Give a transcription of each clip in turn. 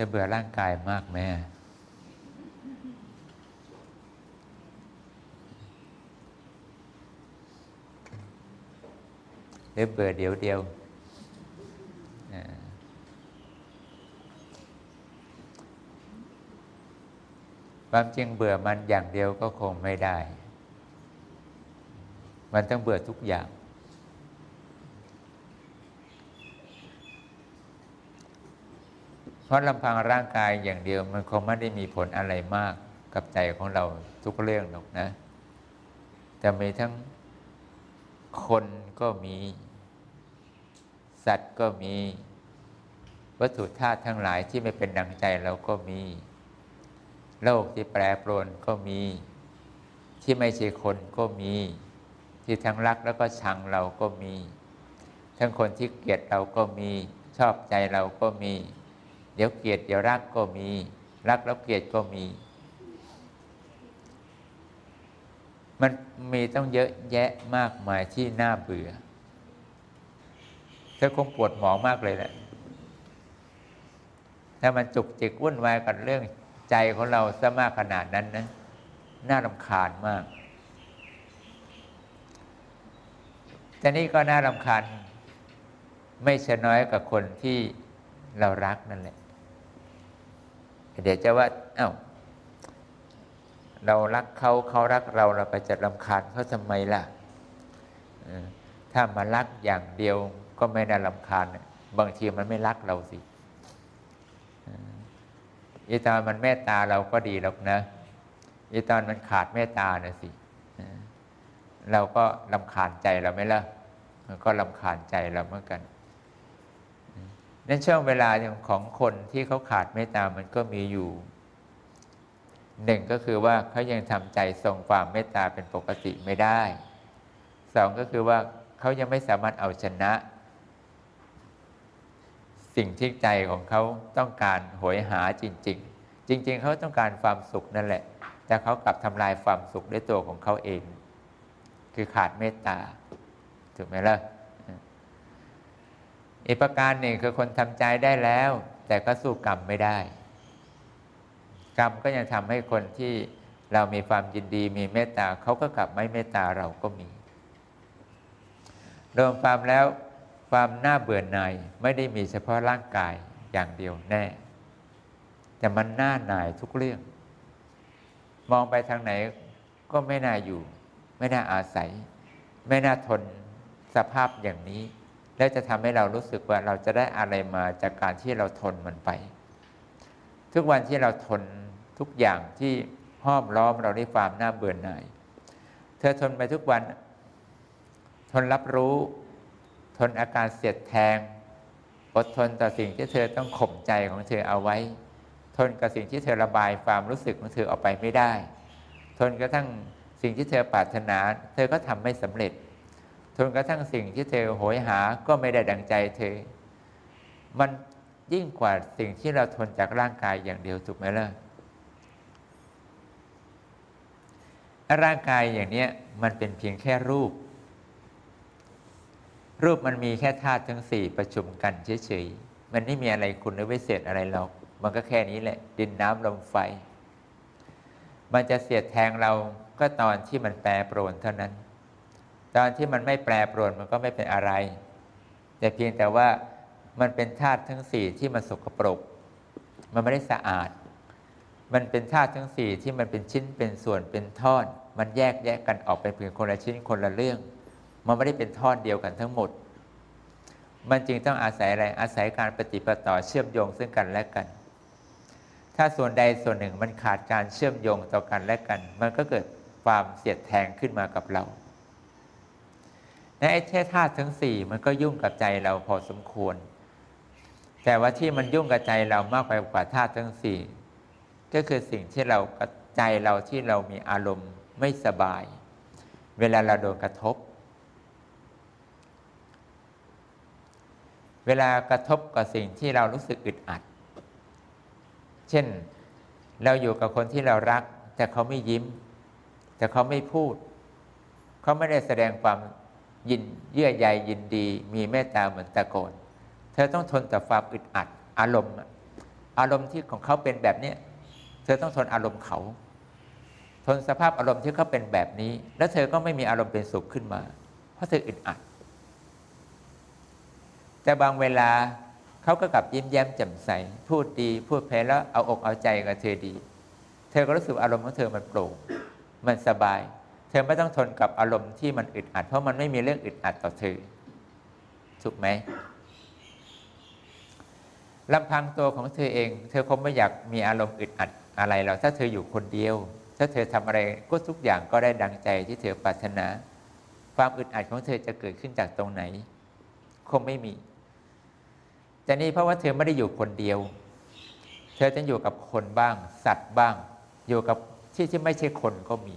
ธอเบื่อร่างกายมากไหมหรือเบื่อเดียวเดียวความจริงเบื่อมันอย่างเดียวก็คงไม่ได้ มันต้องเบื่อทุกอย่าง เพราะลำพังร่างกายอย่างเดียวมันคงไม่ได้มีผลอะไรมากกับใจของเราทุกเรื่องหรอกนะจะมีทั้งคนก็มี สัตว์ก็มี วัตถุธาตุทั้งหลายที่ไม่เป็นดังใจเราก็มี โลกที่แปรปรวนก็มี ที่ไม่ใช่คนก็มี ที่ทั้งรักแล้วก็ชังเราก็มี ทั้งคนที่เกลียดเราก็มี ชอบใจเราก็มี เดี๋ยวเกลียดเดี๋ยวรักก็มี รักแล้วเกลียดก็มี มันมีต้องเยอะแยะมากมายที่น่าเบื่อเธอคงปวดหมองมากเลยแหละถ้ามันจุกจิกวุ่นวายกับเรื่องใจของเราซะมากขนาดนั้นนะน่ารำคาญมากแต่นี่ก็น่ารำคาญไม่ใช่น้อยกับคนที่เรารักนั่นแหละ เดี๋ยวจะว่าเอา้าเรารักเขาเขารักเราเราไปจะรำคาญเขาทำไมล่ะถ้ามารักอย่างเดียวก็ไม่น่ารำคาญบางทีมันไม่รักเราสิอีตอนมันเมตตาเราก็ดีหรอกนะอีตอนมันขาดเมตตานะสิเราก็ลำคาญใจเราไหมล่ะมันก็ลำคาญใจเราเหมือนกัน นั่นช่วงเวลาของคนที่เขาขาดเมตตามันก็มีอยู่หนึ่งก็คือว่าเขายังทำใจทรงความเมตตาเป็นปกติไม่ได้สองก็คือว่าเขายังไม่สามารถเอาชนะ สิ่งที่ใจของเขาต้องการหวยหาจริง ๆ จริง ๆ เขาต้องการความสุขนั่นแหละ แต่เขากลับทำลายความสุขด้วยตัวของเขาเอง คือขาดเมตตาถูกไหมล่ะ อีกประการหนึ่งคือคนทำใจได้แล้ว แต่ก็สู้กรรมไม่ได้ กรรมก็ยังทำให้คนที่เรามีความยินดีมีเมตตาเขาก็กลับไม่เมตตาเราก็มี รวมความแล้วความน่าเบื่อหน่ายไม่ได้มีเฉพาะร่างกายอย่างเดียวแน่ แต่มันน่าหน่ายทุกเรื่อง มองไปทางไหนก็ไม่น่าอยู่ ไม่น่าอาศัย ไม่น่าทนสภาพอย่างนี้ แล้วจะทำให้เรารู้สึกว่าเราจะได้อะไรมาจากการที่เราทนมันไป ทุกวันที่เราทนทุกอย่างที่ห้อมล้อมเราด้วยความน่าเบื่อหน่าย เธอทนไปทุกวัน ทนรับรู้ ทนอาการเสียดแทง อดทนต่อสิ่งที่เธอต้องข่มใจของเธอเอาไว้ ทนกับสิ่งที่เธอระบายความรู้สึกของเธอออกไปไม่ได้ ทนกระทั่งสิ่งที่เธอปรารถนา เธอก็ทำไม่สำเร็จ ทนกระทั่งสิ่งที่เธอโหยหาก็ไม่ได้ดังใจเธอ มันยิ่งกว่าสิ่งที่เราทนจากร่างกายอย่างเดียวถูกไหมล่ะร่างกายอย่างนี้มันเป็นเพียงแค่รูป รูปมันมีแค่ธาตุทั้งสี่ประชุมกันเฉยๆ มันไม่มีอะไรคุณหรือวิเศษอะไรหรอก มันก็แค่นี้แหละ ดินน้ำลมไฟ มันจะเสียดแทงเราก็ตอนที่มันแปรปรวนเท่านั้น ตอนที่มันไม่แปรปรวนมันก็ไม่เป็นอะไร แต่เพียงแต่ว่ามันเป็นธาตุทั้งสี่ที่มันสกปรก มันไม่ได้สะอาด มันเป็นธาตุทั้งสี่ที่มันเป็นชิ้นเป็นส่วนเป็นท่อน มันแยกแยกกันออกไปเพียงคนละชิ้นคนละเรื่อง มันไม่ได้เป็นท่อนเดียวกันทั้งหมด มันจึงต้องอาศัยอะไร อาศัยการปฏิปต่อเชื่อมโยงซึ่งกันและกัน ถ้าส่วนใดส่วนหนึ่งมันขาดการเชื่อมโยงต่อกันและกัน มันก็เกิดความเสียดแทงขึ้นมากับเรา ในไอ้เทธาตุทั้งสี่มันก็ยุ่งกับใจเราพอสมควร แต่ว่าที่มันยุ่งกับใจเรามากไปกว่าธาตุทั้งสี่ก็คือสิ่งที่เราใจเราที่เรามีอารมณ์ไม่สบาย เวลาเราโดนกระทบ เวลากระทบกับสิ่งที่เรารู้สึกอึดอัด เช่นเราอยู่กับคนที่เรารัก แต่เขาไม่ยิ้ม แต่เขาไม่พูด เขาไม่ได้แสดงความ ยินเยื่อใยยินดี มีเมตตาเหมือนตะโกน เธอต้องทนต่อความอึดอัดอารมณ์ อารมณ์ที่ของเขาเป็นแบบนี้เธอต้องทนอารมณ์เขา ทนสภาพอารมณ์ที่เขาเป็นแบบนี้ แล้วเธอก็ไม่มีอารมณ์เป็นสุขขึ้นมา เพราะเธออึดอัด แต่บางเวลาเขาก็กลับยิ้มแย้มแจ่มใส พูดดี พูดเพลแล้วเอาอกเอาใจกับเธอดี เธอก็รู้สึกอารมณ์ของเธอมันโปร่งมันสบาย เธอไม่ต้องทนกับอารมณ์ที่มันอึดอัด เพราะมันไม่มีเรื่องอึดอัดต่อเธอถูกไหมลำพังตัวของเธอเอง เธอคงไม่อยากมีอารมณ์อึดอัดอะไรหรอกถ้าเธออยู่คนเดียว ถ้าเธอทำอะไรก็ทุกอย่างก็ได้ดังใจที่เธอปรารถนา ความอึดอัดของเธอจะเกิดขึ้นจากตรงไหน คงไม่มี แต่นี่เพราะว่าเธอไม่ได้อยู่คนเดียว เธอจะอยู่กับคนบ้าง สัตว์บ้าง อยู่กับที่ที่ไม่ใช่คนก็มี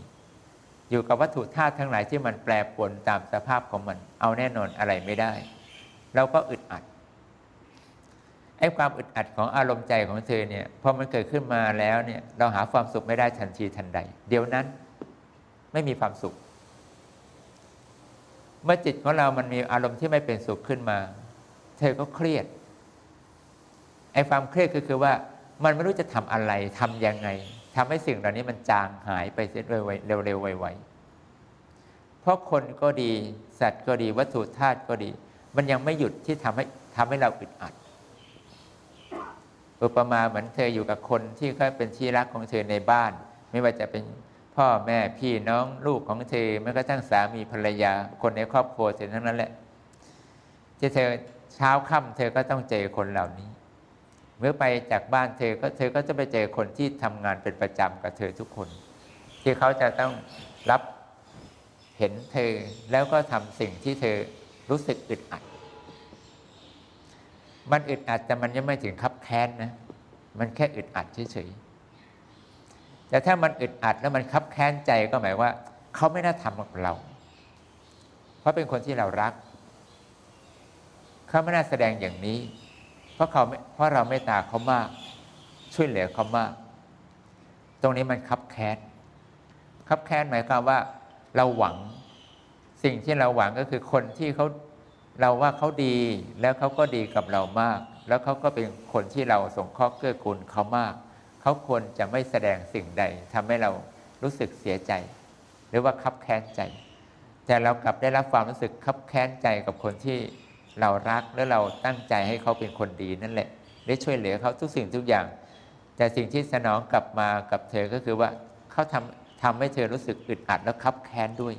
อยู่กับวัตถุธาตุทั้งหลายที่มันแปรปรวนตามสภาพของมัน เอาแน่นอนอะไรไม่ได้ เราก็อึดอัดไอ้ความอึดอัดของอารมณ์ใจของเธอเนี่ยพอมันเกิดขึ้นมาแล้วเนี่ยเราหาความสุขไม่ได้ทันทีทันใด เดี๋ยวนั้นไม่มีความสุข เมื่อจิตของเรามันมีอารมณ์ที่ไม่เป็นสุขขึ้นมา เธอก็เครียดไอ้ความเครียดก็คือว่ามันไม่รู้จะทำอะไรทํำยังไง ทำให้สิ่งเหล่านี้มันจางหายไปเสียเร็วๆไวๆเพราะคนก็ดีสัตว์ก็ดีวัตถุธาตุก็ดี มันยังไม่หยุดที่ทำให้ทำให้เราอึดอัด อุปมาเหมือนเธออยู่กับคนที่เขาเป็นที่รักของเธอในบ้าน ไม่ว่าจะเป็นพ่อแม่พี่น้องลูกของเธอแม้กระทั่งสามีภรรยาคนในครอบครัวเธอทั้งนั้นแหละที่เธอเช้าค่ำเธอก็ต้องเจอคนเหล่านี้ เมื่อไปจากบ้านเธอก็เธอก็จะไปเจอคนที่ทำงานเป็นประจำกับเธอทุกคน ที่เขาจะต้องรับเห็นเธอแล้วก็ทำสิ่งที่เธอรู้สึกอึดอัด มันอึดอัดแต่มันยังไม่ถึงคับแค้นนะมันแค่อึดอัดเฉยๆแต่ถ้ามันอึดอัดแล้วมันคับแค้นใจก็หมายว่า เขาไม่น่าทำกับเรา เพราะเป็นคนที่เรารัก เขาไม่น่าแสดงอย่างนี้ ราะเขาเพราะเราไม่ตาเขามาก ช่วยเหลือเขามาก ตรงนี้มันคับแค้นคับแค้นหมายความว่าเราหวังสิ่งที่เราหวังก็คือคนที่เขาเราว่าเขาดีแล้วเขาก็ดีกับเรามาก แล้วเขาก็เป็นคนที่เราสงเคราะห์เกื้อกูลเขามาก เขาควรจะไม่แสดงสิ่งใดทำให้เรารู้สึกเสียใจ หรือว่าคับแค้นใจ แต่เรากลับได้รับความรู้สึกคับแค้นใจกับคนที่ เรารักและเราตั้งใจให้เขาเป็นคนดีนั่นแหละ ได้ช่วยเหลือเขาทุกสิ่งทุกอย่าง แต่สิ่งที่สนองกลับมากับเธอก็คือว่าเขาทำทำให้เธอรู้สึกอึดอัดแล้วคับแค้นด้วย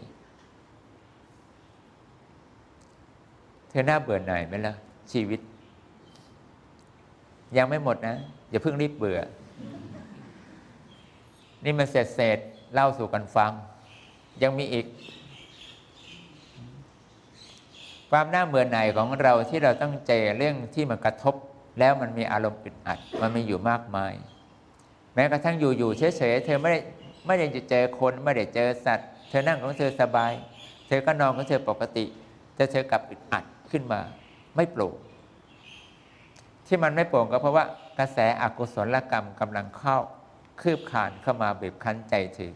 เธอหน้าเบื่อหน่ายไหมล่ะชีวิต ยังไม่หมดนะ อย่าเพิ่งรีบเบื่อ นี่มันเสร็จเสร็จเล่าสู่กันฟัง ยังมีอีก ความน่าเบื่อหน่ายของเราที่เราต้องเจอเรื่องที่มันกระทบ แล้วมันมีอารมณ์อึดอัด มันมีอยู่มากมาย แม้กระทั่งอยู่ๆเฉยๆเธอไม่ได้ไม่ได้จะเจอคนไม่ได้เจอสัตว์ เธอนั่งของเธอสบาย เธอก็นอนของเธอปกติแต่เธอกลับอึดอัดขึ้นมา ไม่โปร่งที่มันไม่โปร่งก็เพราะว่ากระแสอกุศลกรรมกำลังเข้าคืบขานเข้ามาบีบคั้นใจเธอ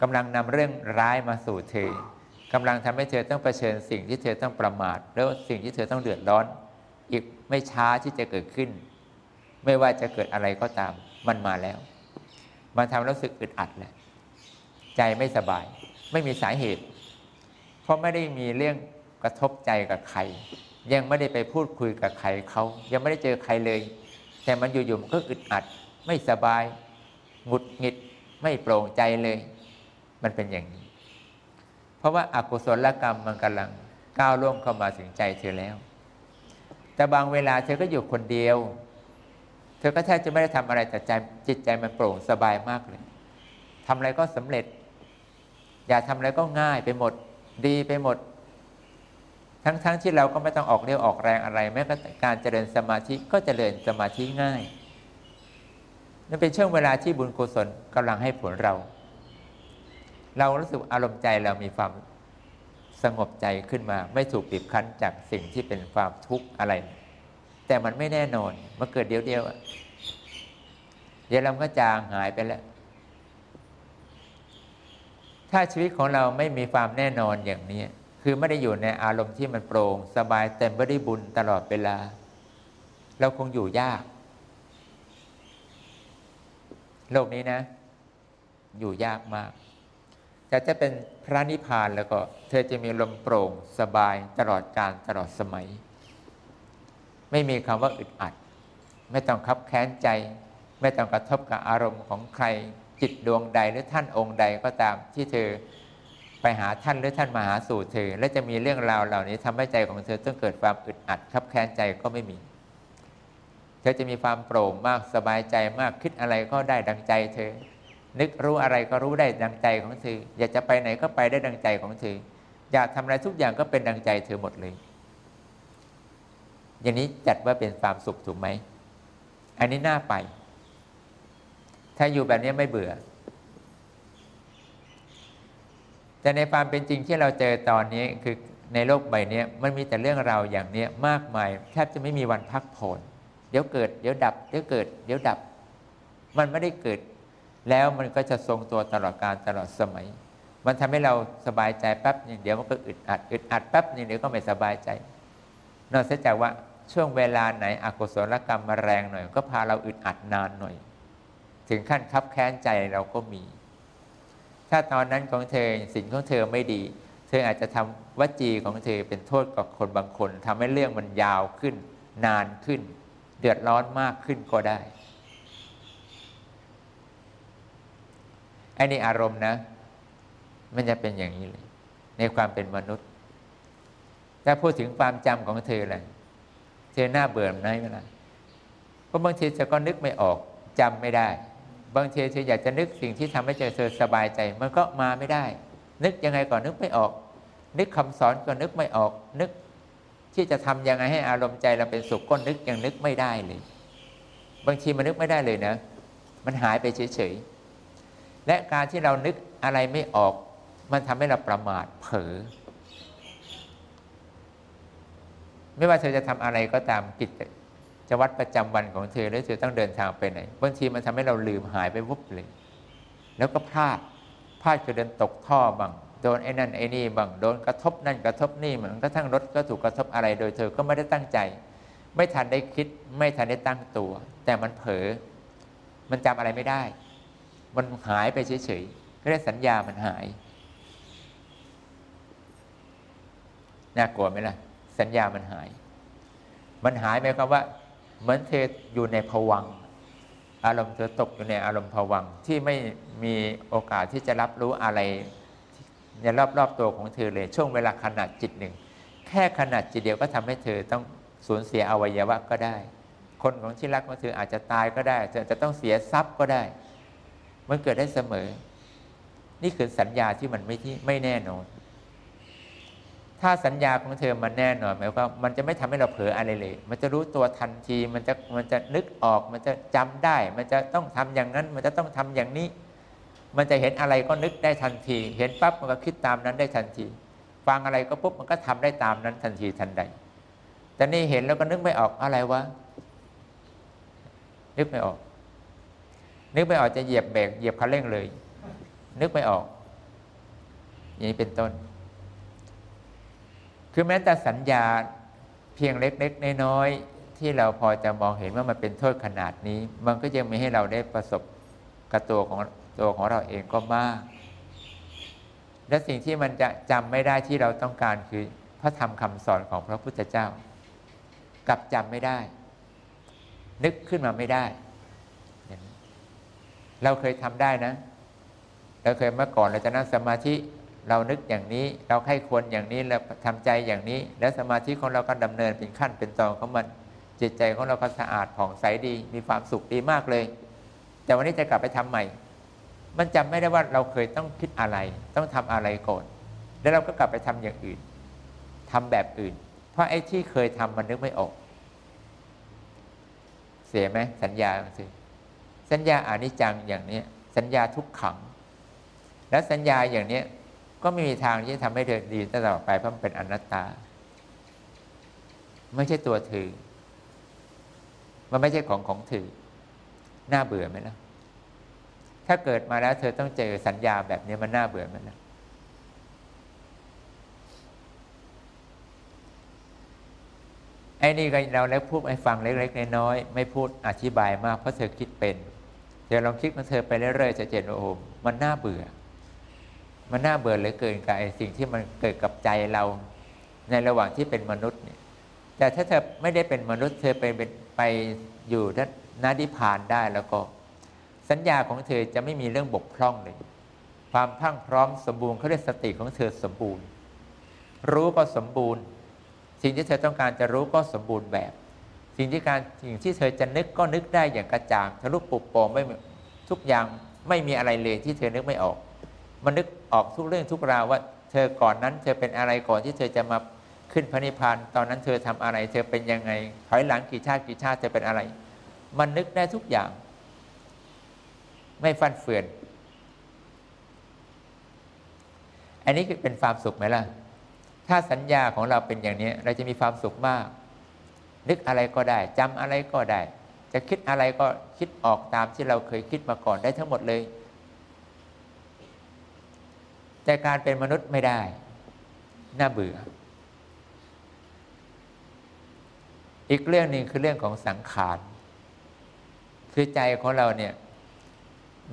กำลังนำเรื่องร้ายมาสู่เธอ กำลังทำให้เธอต้องเผชิญสิ่งที่เธอต้องประมาท แล้วสิ่งที่เธอต้องเดือดร้อน อีกไม่ช้าที่จะเกิดขึ้น ไม่ว่าจะเกิดอะไรก็ตาม มันมาแล้ว มันทำรู้สึกอึดอัดแหละใจไม่สบาย ไม่มีสาเหตุ เพราะไม่ได้มีเรื่องกระทบใจกับใคร ยังไม่ได้ไปพูดคุยกับใครเขายังไม่ได้เจอใครเลย แต่มันอยู่ๆมันก็อึดอัด ไม่สบายหงุดหงิดไม่โปร่งใจเลย มันเป็นอย่างนี้ ราะว่าอากุศลกรรมมันกำลังก้าวล่วงเข้ามาถึงใจเธอแล้ว แต่บางเวลาเธอก็อยู่คนเดียว เธอก็แทบจะไม่ได้ทำอะไรแต่ใจจิตใจมันโปร่งสบายมากเลยทำอะไรก็สำเร็จ อย่าทำอะไรก็ง่ายไปหมด ดีไปหมด ทั้งๆทที่เราก็ไม่ต้องออกเรี่ยวออกแรงอะไร แม้กระทั่งการเจริญสมาธิก็เจริญสมาธิง่ายนั่นเป็นช่วงเวลาที่บุญกุศลกำลังให้ผลเรา เรารู้สึกอารมณ์ใจเรามีความสงบใจขึ้นมา ไม่ถูกบีบคั้นจากสิ่งที่เป็นความทุกข์อะไร แต่มันไม่แน่นอนมาเกิดเดียวเดียวเดี๋ยวเราก็จางหายไปแล้ว ถ้าชีวิตของเราไม่มีความแน่นอนอย่างนี้ คือไม่ได้อยู่ในอารมณ์ที่มันโปร่งสบายเต็มไปด้วยบุญตลอดเวลา เราคงอยู่ยาก โลกนี้นะ อยู่ยากมาก แต่จะเป็นพระนิพพานแล้วก็ เธอจะมีลมโปร่งสบายตลอดการตลอดสมัย ไม่มีคำว่าอึดอัด ไม่ต้องคับแค้นใจ ไม่ต้องกระทบกับอารมณ์ของใครจิตดวงใดหรือท่านองค์ใดก็ตามที่เธอไปหาท่านหรือท่านมาหาสู่เธอ และจะมีเรื่องราวเหล่านี้ทำให้ใจของเธอต้องเกิดความอึดอัดคับแค้นใจก็ไม่มี เธอจะมีความโปร่งมากสบายใจมากคิดอะไรก็ได้ดังใจเธอ นึกรู้อะไรก็รู้ได้ดังใจของเธอ อยากจะไปไหนก็ไปได้ดังใจของเธอ อยากทำอะไรทุกอย่างก็เป็นดังใจเธอหมดเลย อย่างนี้จัดว่าเป็นความสุขถูกไหม อันนี้น่าไป ถ้าอยู่แบบนี้ไม่เบื่อ แต่ในความเป็นจริงที่เราเจอตอนนี้คือในโลกใบนี้มันมีแต่เรื่องราวอย่างนี้มากมายแทบจะไม่มีวันพักผ่อนเดี๋ยวเกิด เดี๋ยวดับ เดี๋ยวเกิด เดี๋ยวดับ มันไม่ได้เกิด แล้วมันก็จะทรงตัวตลอดการตลอดสมัย มันทำให้เราสบายใจแป๊บนึงเดี๋ยวมันก็อึดอัดอึดอัดแป๊บนึงเดี๋ยวก็ไม่สบายใจ นอกจากว่าช่วงเวลาไหนอกุศลกรรมมาแรงหน่อย ก็พาเราอึดอัดนานหน่อย ถึงขั้นคับแค้นใจเราก็มี ถ้าตอนนั้นของเธอสิ่งของเธอไม่ดี เธออาจจะทำวจีของเธอเป็นโทษกับคนบางคนทำให้เรื่องมันยาวขึ้น นานขึ้น เดือดร้อนมากขึ้นก็ได้ ไอ้นี่อารมณ์นะ มันจะเป็นอย่างนี้เลย ในความเป็นมนุษย์ ถ้าพูดถึงความจำของเธอแหละเธอหน้าเบื่อไหมเวลาเพราะบางทีเธอก็นึกไม่ออกจำไม่ได้ บางทีเธออยากจะนึกสิ่งที่ทำให้เธอสบายใจ มันก็มาไม่ได้ นึกยังไงก่อนนึกไม่ออก นึกคำสอนก็นึกไม่ออก นึกที่จะทํำยังไงให้อารมณ์ใจเราเป็นสุขก็นึกยังนึกไม่ได้เลย บางทีมันนึกไม่ได้เลยนะ มันหายไปเฉยๆ และการที่เรานึกอะไรไม่ออก มันทำให้เราประมาทเผลอไม่ว่าเธอจะทำอะไรก็ตามกิจจะวัดประจำวันของเธอแล้วเธอต้องเดินทางไปไหนบางทีมันทำให้เราลืมหายไปวุบเลย แล้วก็พลาดพลาดจะเดินตกท่อบังโดนไอ้นั่นไอ้นี่บังโดนกระทบนั่นกระทบนี่เหมือนกระทั่งรถก็ถูกกระทบอะไรโดยเธอก็ไม่ได้ตั้งใจ ไม่ทันได้คิด ไม่ทันได้ตั้งตัว แต่มันเผลอมันจำอะไรไม่ได้ มันหายไปเฉยๆก็ได้สัญญามันหาย น่ากลัวไหมล่ะ สัญญามันหาย มันหายหมายความว่า เหมือนเธออยู่ในภวัง อารมณ์เธอตกอยู่ในอารมณ์ภวังที่ไม่มีโอกาสที่จะรับรู้อะไรในรอบๆตัวของเธอเลย ช่วงเวลาขนาดจิตหนึ่ง แค่ขนาดจิตเดียวก็ทำให้เธอต้องสูญเสียอวัยวะก็ได้ คนของที่รักของเธออาจจะตายก็ได้เธอจะต้องเสียทรัพย์ก็ได้ มันเกิดได้เสมอ นี่คือสัญญาที่มันไม่ที่ไม่แน่นอน ถ้าสัญญาของเธอมันแน่นอนหมายความมันจะไม่ทำให้เราเผลออะไรเลย มันจะรู้ตัวทันที มันจะมันจะนึกออก มันจะจำได้ มันจะต้องทำอย่างนั้น มันจะต้องทำอย่างนี้ มันจะเห็นอะไรก็นึกได้ทันที เห็นปั๊บมันก็คิดตามนั้นได้ทันทีฟังอะไรก็ปุ๊บมันก็ทำได้ตามนั้นทันทีทันใด แต่นี่เห็นแล้วก็นึกไม่ออกอะไรวะนึกไม่ออก นึกไม่ออกจะเหยียบเบรกเหยียบคันเร่งเลย นึกไม่ออก อย่างนี้เป็นต้น คือแม้แต่สัญญาเพียงเล็กๆน้อยๆที่เราพอจะมองเห็นว่ามันเป็นโทษขนาดนี้ มันก็ยังมีให้เราได้ประสบกับตัวของตัวของเราเองก็มาก และสิ่งที่มันจะจำไม่ได้ที่เราต้องการคือพระธรรมคำสอนของพระพุทธเจ้า กลับจำไม่ได้ นึกขึ้นมาไม่ได้ เราเคยทำได้นะ เราเคยเมื่อก่อนเราจะนั่งสมาธิเรานึกอย่างนี้ เราให้ควรอย่างนี้แล้วทำใจอย่างนี้ แล้วสมาธิของเราก็ดำเนินเป็นขั้นเป็นตอนของมันจิตใจของเราก็สะอาดผ่องใสดี มีความสุขดีมากเลย แต่วันนี้จะกลับไปทำใหม่ มันจำไม่ได้ว่าเราเคยต้องคิดอะไร ต้องทำอะไรก่อน แล้วเราก็กลับไปทำอย่างอื่นทำแบบอื่น เพราะไอ้ที่เคยทำมันนึกไม่ออก เสียไหมสัญญาสิ สัญญาอานิจจังอย่างนี้สัญญาทุกขัง แล้วสัญญาอย่างนี้ก็ไม่มีทางที่จะทำให้เธอดีตลอดไปเพราะมันเป็นอนัตตา ไม่ใช่ตัวถือ มันไม่ใช่ของของถือ น่าเบื่อไหมล่ะถ้าเกิดมาแล้วเธอต้องเจอสัญญาแบบนี้มันน่าเบื่อไหมล่ะ ไอ้นี่เราเล็กพูดให้ฟังเล็กๆน้อยๆไม่พูดอธิบายมากเพราะเธอคิดเป็น เดี๋ยวลองคิดของเธอไปเรื่อยๆจะเห็นโอ้โหมันน่าเบื่อ มันน่าเบื่อเหลือเกินกับไอ้สิ่งที่มันเกิดกับใจเรา ในระหว่างที่เป็นมนุษย์เนี่ย แต่ถ้าเธอไม่ได้เป็นมนุษย์เธอไปเป็นไปอยู่นาดิพานได้แล้วก็ สัญญาของเธอจะไม่มีเรื่องบกพร่องเลย ความพั่งพร้อมสมบูรณ์เขาเรียกสติของเธอสมบูรณ์ รู้ก็สมบูรณ์ สิ่งที่เธอต้องการจะรู้ก็สมบูรณ์แบบ สิ่งที่การสิ่งที่เธอจะนึกก็นึกได้อย่างกระจ่างทะลุปุบโปรไม่ทุกอย่างไม่มีอะไรเลยที่เธอนึกไม่ออก มันนึกออกทุกเรื่องทุกราวว่า เธอก่อนนั้น เธอเป็นอะไรก่อนที่เธอจะมาขึ้นพระนิพพานตอนนั้นเธอทำอะไร เธอเป็นยังไงถอยหลังกี่ชาติกี่ชาติเธอเป็นอะไร มันนึกได้ทุกอย่าง ไม่ฟันเฟือน อันนี้คือเป็นความสุขไหมล่ะ ถ้าสัญญาของเราเป็นอย่างนี้ เราจะมีความสุขมาก นึกอะไรก็ได้จำอะไรก็ได้ จะคิดอะไรก็คิดออกตามที่เราเคยคิดมาก่อนได้ทั้งหมดเลย แต่การเป็นมนุษย์ไม่ได้ น่าเบื่อ อีกเรื่องหนึ่งคือเรื่องของสังขารคือใจของเราเนี่ย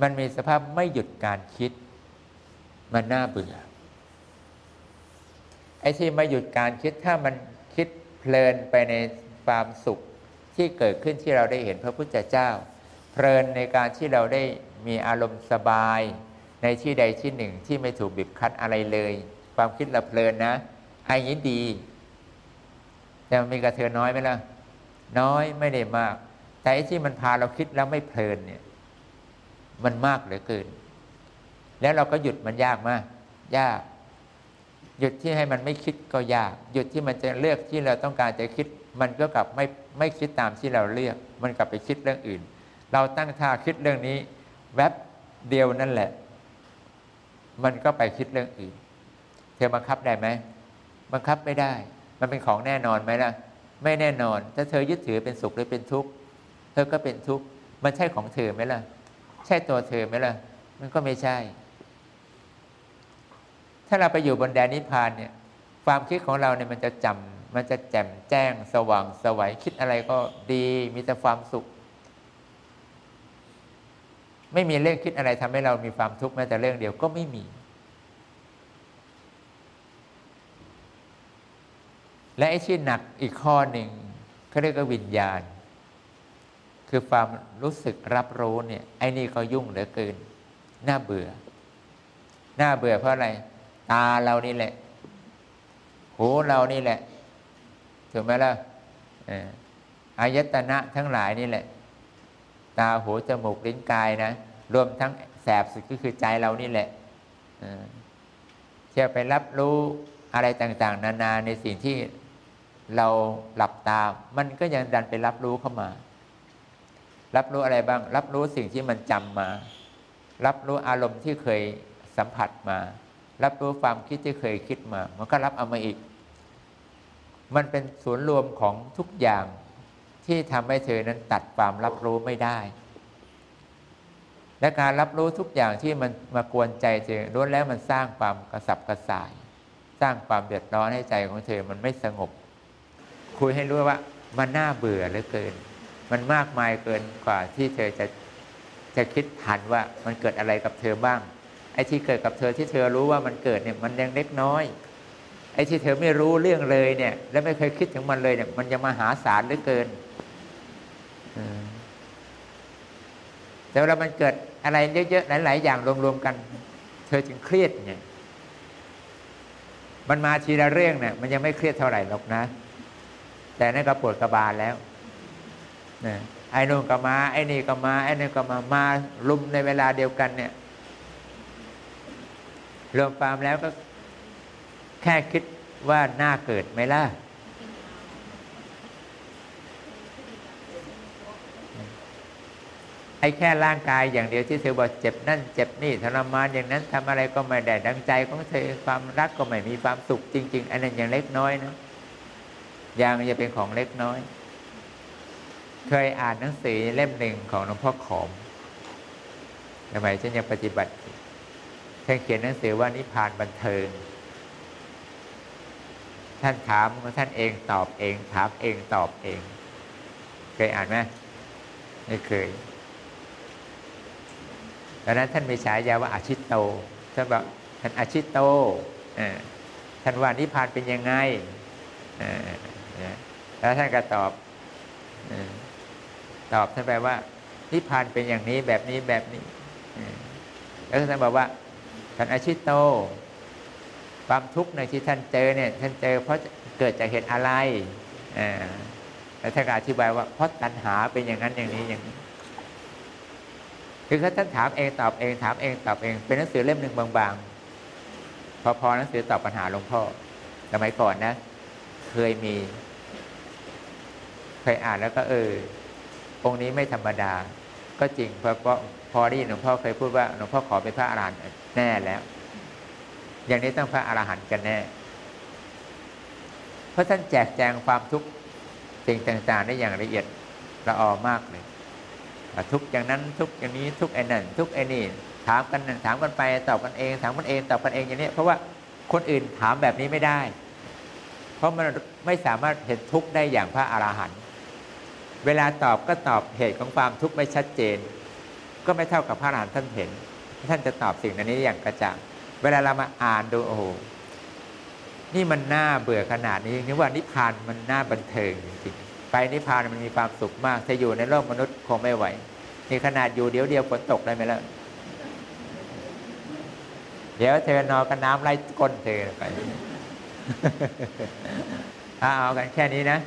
มันมีสภาพไม่หยุดการคิด มันน่าเบื่อ ไอ้ที่ไม่หยุดการคิดถ้ามันคิดเพลินไปในความสุขที่เกิดขึ้นที่เราได้เห็นพระพุทธเจ้า เพลินในการที่เราได้มีอารมณ์สบายในที่ใดที่หนึ่งที่ไม่ถูกบีบคั้นอะไรเลย ความคิดเราเพลินนะไอ้นี้ดี แต่มันมีกระเทือนน้อยไหมล่ะ น้อยไม่ได้มาก แต่ไอ้ที่มันพาเราคิดแล้วไม่เพลินเนี่ย มันมากเหลือเกิน แล้วเราก็หยุดมันยากมาก ยาก หยุดที่ให้มันไม่คิดก็ยาก หยุดที่มันจะเลือกที่เราต้องการจะคิด มันก็กลับไม่ไม่คิดตามที่เราเลือก มันกลับไปคิดเรื่องอื่น เราตั้งท่าคิดเรื่องนี้ แวบเดียวนั่นแหละ มันก็ไปคิดเรื่องอื่น เธอบังคับได้ไหมบังคับไม่ได้ มันเป็นของแน่นอนไหมล่ะ ไม่แน่นอน ถ้าเธอยึดถือเป็นสุขหรือเป็นทุกข์ เธอก็เป็นทุกข์ มันใช่ของเธอไหมล่ะ ใช่ตัวเธอไหมล่ะ มันก็ไม่ใช่ ถ้าเราไปอยู่บนแดนนิพพานเนี่ย ความคิดของเราเนี่ยมันจะจำมันจะแจ่มแจ้งสว่างสวัยคิดอะไรก็ดีมีแต่ความสุข ไม่มีเรื่องคิดอะไรทำให้เรามีความทุกข์แม้แต่เรื่องเดียวก็ไม่มี และไอ้ที่หนักอีกข้อหนึ่งเขาเรียกว่าวิญญาณ คือความรู้สึกรับรู้เนี่ยไอ้นี่ก็ยุ่งเหลือเกิน น่าเบื่อ น่าเบื่อเพราะอะไร ตาเรานี่แหละ หูเรานี่แหละ ถูกไหมล่ะอายตนะทั้งหลายนี่แหละ ตาหูจมูกลิ้นกายนะ รวมทั้งแสบสุดก็คือใจเรานี่แหละเชื่อไปรับรู้อะไรต่าง ๆ นานาในสิ่งที่เราหลับตา มันก็ยังดันไปรับรู้เข้ามา รับรู้อะไรบ้าง รับรู้สิ่งที่มันจำมา รับรู้อารมณ์ที่เคยสัมผัสมา รับรู้ความคิดที่เคยคิดมา มันก็รับเอามาอีก มันเป็นศูนย์รวมของทุกอย่างที่ทำให้เธอนั้นตัดความรับรู้ไม่ได้ และการรับรู้ทุกอย่างที่มันมากวนใจเธอล้วนแล้วมันสร้างความกระสับกระส่าย สร้างความเดือดร้อนให้ใจของเธอมันไม่สงบ คุยให้รู้ว่ามันน่าเบื่อเหลือเกิน มันมากมายเกินกว่าที่เธอจะจะคิดทันว่ามันเกิดอะไรกับเธอบ้าง ไอ้ที่เกิดกับเธอที่เธอรู้ว่ามันเกิดเนี่ยมันยังเล็กน้อย ไอ้ที่เธอไม่รู้เรื่องเลยเนี่ย และไม่เคยคิดถึงมันเลยเนี่ย มันยังมหาศาลเหลือเกินแต่เวลามันเกิดอะไรเยอะๆหลาย ๆ อย่างรวมๆกัน เธอจึงเครียดไงมันมาทีละเรื่องเนี่ยมันยังไม่เครียดเท่าไหร่หรอกนะ แต่นั่นก็ปวดกระบาลแล้วนะไอ้นู่นก็มา ไอ้นี่ก็มา ไอ้นี่ก็มา มาลุมในเวลาเดียวกันเนี่ย รวมความแล้วก็แค่คิดว่าน่าเกิดไหมล่ะ ไอ้แค่ร่างกายอย่างเดียวที่เธอบอกเจ็บนั่นเจ็บนี่ทรมานอย่างนั้นทำอะไรก็ไม่ได้ดังใจของเธอความรักก็ไม่มีความสุขจริง ๆ อันนั้นอย่างเล็กน้อยนะอยังจะเป็นของเล็กน้อย เคยอ่านหนังสือเล่มหนึ่งของหลวงพ่อขอมสมัยฉันยังปฏิบัติ ท่านเขียนหนังสือว่านิพานบันเทิง ท่านถามท่านเองตอบเอง ถามเองตอบเอง เคยอ่านไหมไม่เคยดังนั้นท่านมีฉายาว่าอาชิตโตท่านบอกท่านอาชิตโตท่านว่านิพพานเป็นยังไงแล้วท่านก็ตอบตอบท่านไปว่านิพพานเป็นอย่างนี้แบบนี้แบบนี้ แล้วท่านบอกว่า ท่านอาชิตโต ความทุกข์ในที่ท่านเจอเนี่ยท่านเจอเพราะเกิดจากเหตุอะไรอ่าแล้วท่านก็อธิบายว่าเพราะตัณหาเป็นอย่างนั้นอย่างนี้อย่างนี้คือถ้าท่านถามเองตอบเองถามเองตอบเอง เป็นหนังสือเล่มหนึ่งบางๆ พอพอหนังสือตอบปัญหาหลวงพ่อสมัยก่อนนะ เคยมี เคยอ่านแล้วก็เออองค์นี้ไม่ธรรมดา ก็จริงเพราะเพอได้ยินหลวงพ่อเคยพูดว่าหลวงพ่อขอเป็นพระอรหันต์แน่แล้ว อย่างนี้ต้องพระอรหันต์กันแน่ เพราะท่านแจกแจงความทุกข์สิ่งต่างๆได้อย่างละเอียดละออมากเลยทุกอย่างนั้นทุกอย่างนี้ทุกไอ้นั่นทุกไอ้นี่ถามกันถามกันไปตอบกันเองถามกันเองตอบกันเองอย่างนี้เพราะว่าคนอื่นถามแบบนี้ไม่ได้ เพราะมันไม่สามารถเห็นทุกข์ได้อย่างพระอราหันต์เวลาตอบก็ตอบเหตุของความทุกข์ไม่ชัดเจน ก็ไม่เท่ากับพระอรหันต์ท่านเห็น ท่านจะตอบสิ่งนี้อย่างกระจ่างเวลาเรามาอ่านดูโอ้โหนี่มันน่าเบื่อขนาดนี้นึกว่านิพพานมันน่าบันเทิงจริงๆไปนิพพานมันมีความสุขมากถ้าอยู่ในโลกมนุษย์คงไม่ไหวนี่ขนาดอยู่เดี๋ยวเดียวฝนตกได้ไหมล่ะเดี๋ยวเธอนอนกับน้ำไล่ก้นเธอไปเอาเอากันแค่นี้นะ